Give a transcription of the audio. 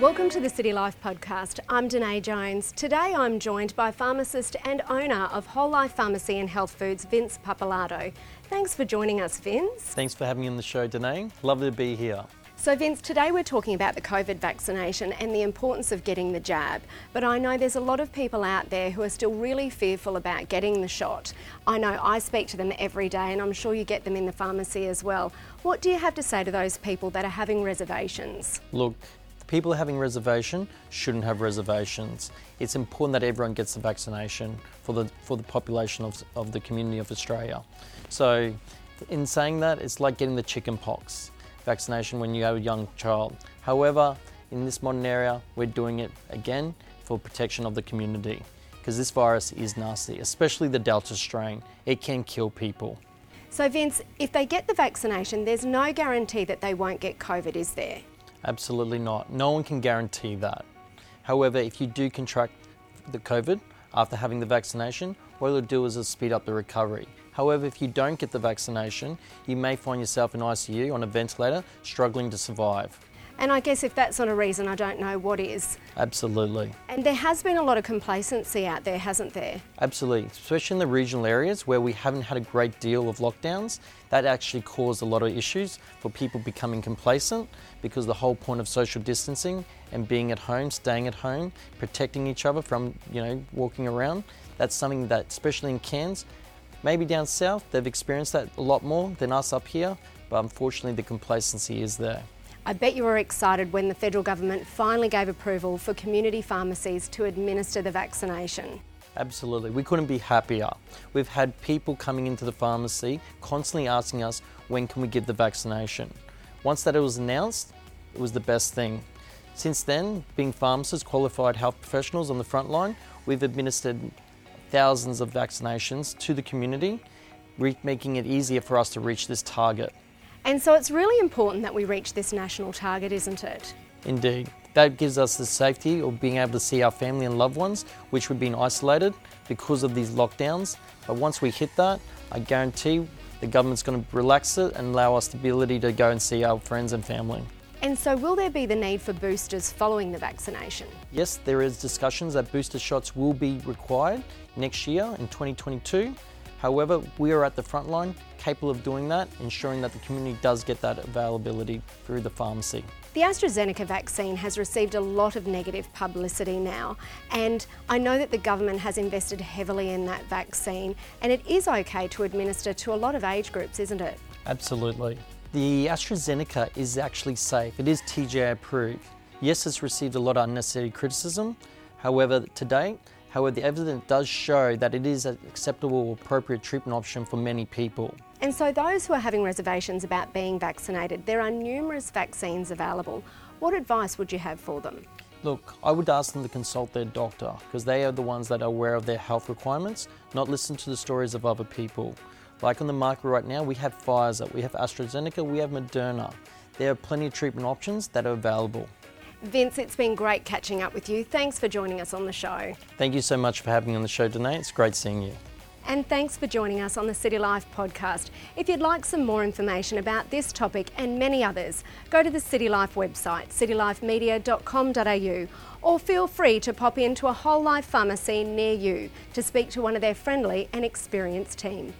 Welcome to the City Life podcast. I'm Danae Jones. Today I'm joined by pharmacist and owner of Whole Life Pharmacy and Health Foods, Vince Pappalardo. Thanks for joining us, Vince. Thanks for having me on the show, Danae. Lovely to be here. So, Vince, today we're talking about the COVID vaccination and the importance of getting the jab. But I know there's a lot of people out there who are still really fearful about getting the shot. I know I speak to them every day, and I'm sure you get them in the pharmacy as well. What do you have to say to those people that are having reservations? Look, people having reservation shouldn't have reservations. It's important that everyone gets the vaccination for the for the population of, of the community of Australia. So, in saying that, it's like getting the chicken pox vaccination when you have a young child. However, in this modern era, we're doing it again for protection of the community because this virus is nasty, especially the Delta strain. It can kill people. So, Vince, if they get the vaccination, there's no guarantee that they won't get COVID, is there? Absolutely not. No one can guarantee that. However, if you do contract the COVID after having the vaccination, what it'll do is it'll speed up the recovery. However, if you don't get the vaccination, you may find yourself in ICU on a ventilator struggling to survive. And I guess if that's not a reason, I don't know what is. Absolutely. And there has been a lot of complacency out there, hasn't there? Absolutely, especially in the regional areas where we haven't had a great deal of lockdowns. That actually caused a lot of issues for people becoming complacent because the whole point of social distancing and being at home, staying at home, protecting each other from, you know, walking around, that's something that, especially in Cairns, maybe down south, they've experienced that a lot more than us up here, but unfortunately the complacency is there. I bet you were excited when the federal government finally gave approval for community pharmacies to administer the vaccination. Absolutely, we couldn't be happier. We've had people coming into the pharmacy constantly asking us when can we get the vaccination. Once that it was announced, it was the best thing. Since then, being pharmacists, qualified health professionals on the front line, we've administered thousands of vaccinations to the community, making it easier for us to reach this target. And so it's really important that we reach this national target, isn't it? Indeed. That gives us the safety of being able to see our family and loved ones, which we've been isolated because of these lockdowns. But once we hit that, I guarantee the government's going to relax it and allow us the ability to go and see our friends and family. And so, will there be the need for boosters following the vaccination? Yes, there is discussions that booster shots will be required next year in 2022. However, we are at the front line, capable of doing that, ensuring that the community does get that availability through the pharmacy. The AstraZeneca vaccine has received a lot of negative publicity now, and I know that the government has invested heavily in that vaccine, and it is okay to administer to a lot of age groups, isn't it? Absolutely. The AstraZeneca is actually safe, it is TGA approved. Yes, it's received a lot of unnecessary criticism, however, to date, However, the evidence does show that it is an acceptable, appropriate treatment option for many people. And so, those who are having reservations about being vaccinated, there are numerous vaccines available. What advice would you have for them? Look, I would ask them to consult their doctor because they are the ones that are aware of their health requirements, not listen to the stories of other people. Like on the market right now, we have Pfizer, we have AstraZeneca, we have Moderna. There are plenty of treatment options that are available. Vince, it's been great catching up with you. Thanks for joining us on the show. Thank you so much for having me on the show tonight. It's great seeing you. And thanks for joining us on the City Life podcast. If you'd like some more information about this topic and many others, go to the City Life website, citylifemedia.com.au, or feel free to pop into a whole life pharmacy near you to speak to one of their friendly and experienced team.